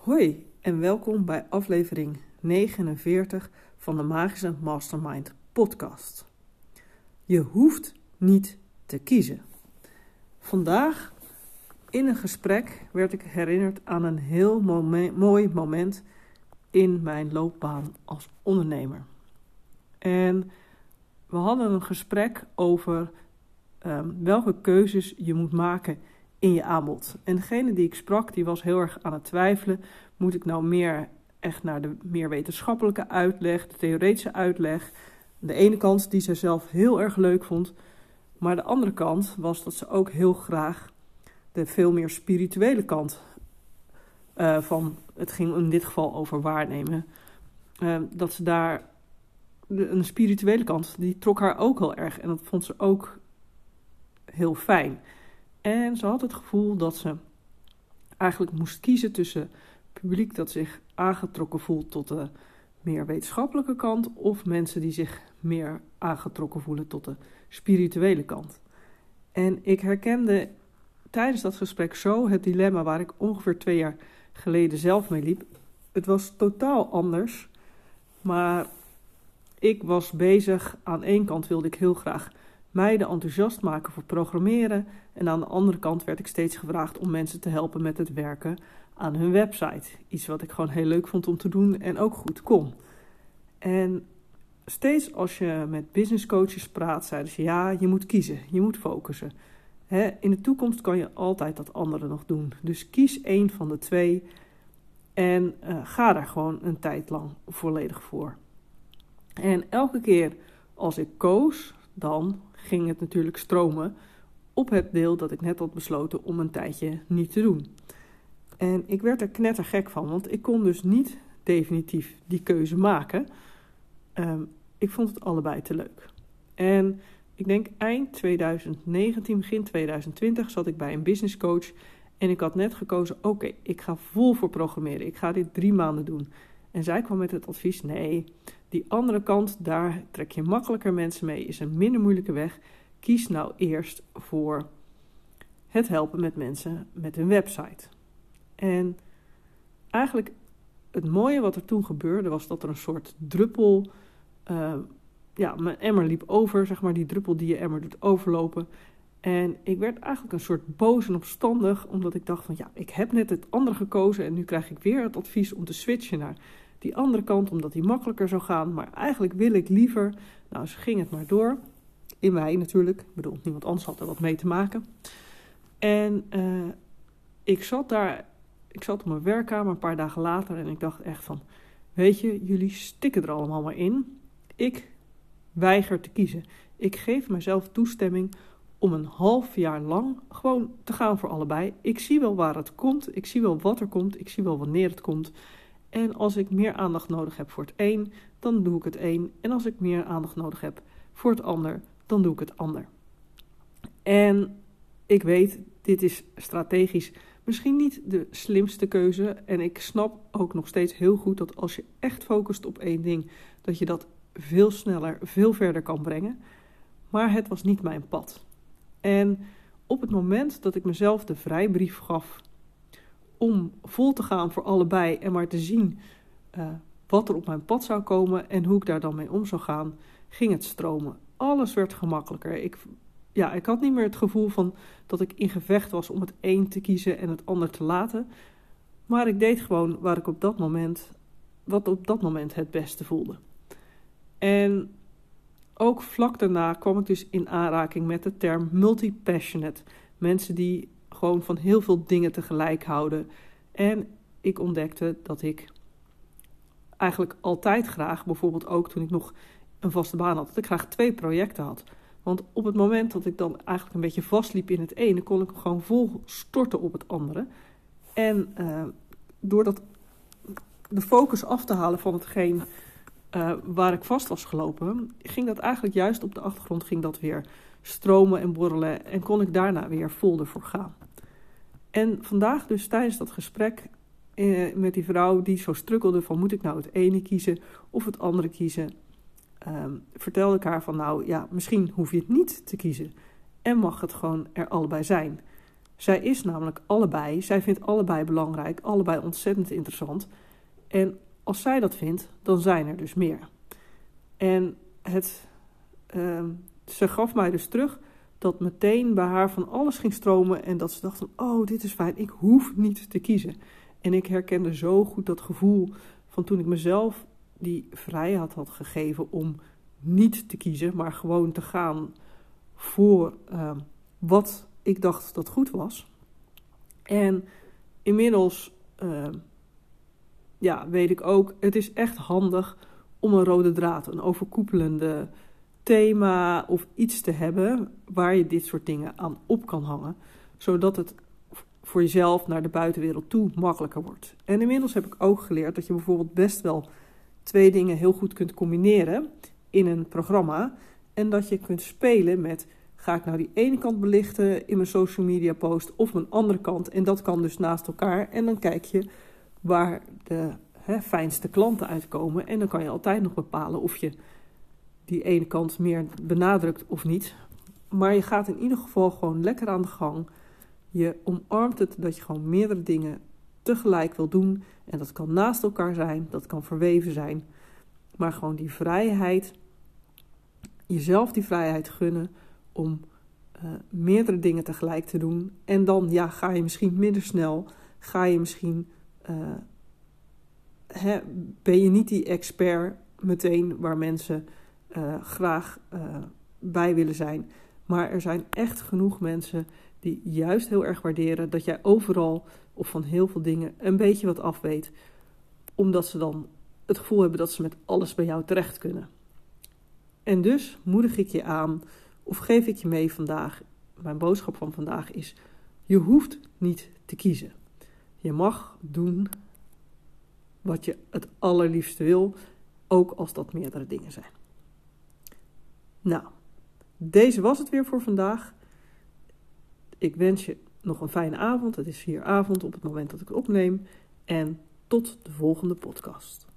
Hoi en welkom bij aflevering 49 van de Magische Mastermind podcast. Je hoeft niet te kiezen. Vandaag in een gesprek werd ik herinnerd aan een heel mooi moment in mijn loopbaan als ondernemer. En we hadden een gesprek over um, welke keuzes je moet maken in je aanbod. En degene die ik sprak, die was heel erg aan het twijfelen. Moet ik nou meer echt naar de meer wetenschappelijke uitleg, de theoretische uitleg? De ene kant die ze zelf heel erg leuk vond, maar de andere kant was dat ze ook heel graag de veel meer spirituele kant uh, van, het ging in dit geval over waarnemen, uh, dat ze daar de, een spirituele kant, die trok haar ook heel erg en dat vond ze ook heel fijn. En ze had het gevoel dat ze eigenlijk moest kiezen tussen publiek dat zich aangetrokken voelt tot de meer wetenschappelijke kant of mensen die zich meer aangetrokken voelen tot de spirituele kant. En ik herkende tijdens dat gesprek zo het dilemma waar ik ongeveer twee jaar geleden zelf mee liep. Het was totaal anders, maar ik was bezig. Aan één kant wilde ik heel graag meiden enthousiast maken voor programmeren. En aan de andere kant werd ik steeds gevraagd om mensen te helpen met het werken aan hun website. Iets wat ik gewoon heel leuk vond om te doen en ook goed kon. En steeds als je met business coaches praat, zeiden ze ja, je moet kiezen, je moet focussen. in de toekomst kan je altijd dat andere nog doen. Dus kies één van de twee en uh, ga daar gewoon een tijd lang volledig voor. En elke keer als ik koos, dan ging het natuurlijk stromen op het deel dat ik net had besloten om een tijdje niet te doen. En ik werd er knettergek van, want ik kon dus niet definitief die keuze maken. Um, ik vond het allebei te leuk. En ik denk eind 2019, begin 2020 zat ik bij een business coach en ik had net gekozen: oké, ik ga vol voor programmeren. Ik ga dit drie maanden doen. En zij kwam met het advies: nee, die andere kant, daar trek je makkelijker mensen mee, is een minder moeilijke weg. Kies nou eerst voor het helpen met mensen met hun website. En eigenlijk het mooie wat er toen gebeurde was dat er een soort druppel, uh, ja, mijn emmer liep over, zeg maar, die druppel die je emmer doet overlopen. En ik werd eigenlijk een soort boos en opstandig, omdat ik dacht van ja, ik heb net het andere gekozen en nu krijg ik weer het advies om te switchen naar die andere kant, omdat die makkelijker zou gaan. Maar eigenlijk wil ik liever, nou ze ging het maar door, in mij natuurlijk, ik bedoel, niemand anders had er wat mee te maken. En uh, ik zat daar, ik zat op mijn werkkamer een paar dagen later en ik dacht echt van, weet je, jullie stikken er allemaal maar in. Ik weiger te kiezen. Ik geef mezelf toestemming om een half jaar lang gewoon te gaan voor allebei. Ik zie wel waar het komt, ik zie wel wat er komt, ik zie wel wanneer het komt. En als ik meer aandacht nodig heb voor het een, dan doe ik het een. En als ik meer aandacht nodig heb voor het ander, dan doe ik het ander. En ik weet, dit is strategisch misschien niet de slimste keuze. En ik snap ook nog steeds heel goed dat als je echt focust op één ding, dat je dat veel sneller, veel verder kan brengen. Maar het was niet mijn pad. En op het moment dat ik mezelf de vrijbrief gaf om vol te gaan voor allebei en maar te zien uh, wat er op mijn pad zou komen en hoe ik daar dan mee om zou gaan, ging het stromen. Alles werd gemakkelijker. Ik, ja, ik had niet meer het gevoel van dat ik in gevecht was om het een te kiezen en het ander te laten. Maar ik deed gewoon waar ik op dat moment, wat op dat moment het beste voelde. En ook vlak daarna kwam ik dus in aanraking met de term multi-passionate. Mensen die gewoon van heel veel dingen tegelijk houden. En ik ontdekte dat ik eigenlijk altijd graag, bijvoorbeeld ook toen ik nog een vaste baan had, dat ik graag twee projecten had. Want op het moment dat ik dan eigenlijk een beetje vastliep in het ene, kon ik gewoon vol storten op het andere. En uh, door dat, de focus af te halen van hetgeen uh, waar ik vast was gelopen, ging dat eigenlijk juist op de achtergrond ging dat weer stromen en borrelen en kon ik daarna weer vol ervoor gaan. En vandaag dus tijdens dat gesprek eh, met die vrouw die zo strukkelde van moet ik nou het ene kiezen of het andere kiezen, ehm, vertelde ik haar van nou ja, misschien hoef je het niet te kiezen en mag het gewoon er allebei zijn. Zij is namelijk allebei, zij vindt allebei belangrijk, allebei ontzettend interessant. En als zij dat vindt, dan zijn er dus meer. En het, uh, ze gaf mij dus terug dat meteen bij haar van alles ging stromen en dat ze dacht van, oh, dit is fijn, ik hoef niet te kiezen. En ik herkende zo goed dat gevoel van toen ik mezelf die vrijheid had gegeven om niet te kiezen, maar gewoon te gaan voor uh, wat ik dacht dat goed was. En inmiddels uh, ja, weet ik ook, het is echt handig om een rode draad, een overkoepelende thema of iets te hebben waar je dit soort dingen aan op kan hangen, zodat het voor jezelf naar de buitenwereld toe makkelijker wordt. En inmiddels heb ik ook geleerd dat je bijvoorbeeld best wel twee dingen heel goed kunt combineren in een programma en dat je kunt spelen met ga ik nou die ene kant belichten in mijn social media post of mijn andere kant? En dat kan dus naast elkaar. En dan kijk je waar de fijnste klanten uitkomen en dan kan je altijd nog bepalen of je die ene kant meer benadrukt of niet. Maar je gaat in ieder geval gewoon lekker aan de gang. Je omarmt het dat je gewoon meerdere dingen tegelijk wil doen. En dat kan naast elkaar zijn, dat kan verweven zijn. Maar gewoon die vrijheid, jezelf die vrijheid gunnen om uh, meerdere dingen tegelijk te doen. En dan ja, ga je misschien minder snel, ga je misschien, uh, hè, ben je niet die expert meteen waar mensen uh, graag uh, bij willen zijn. Maar er zijn echt genoeg mensen die juist heel erg waarderen dat jij overal of van heel veel dingen een beetje wat af weet. Omdat ze dan het gevoel hebben dat ze met alles bij jou terecht kunnen. En dus moedig ik je aan, of geef ik je mee vandaag. Mijn boodschap van vandaag is: je hoeft niet te kiezen. Je mag doen wat je het allerliefste wil, ook als dat meerdere dingen zijn. Nou, deze was het weer voor vandaag. Ik wens je nog een fijne avond. Het is vier avond op het moment dat ik het opneem. En tot de volgende podcast.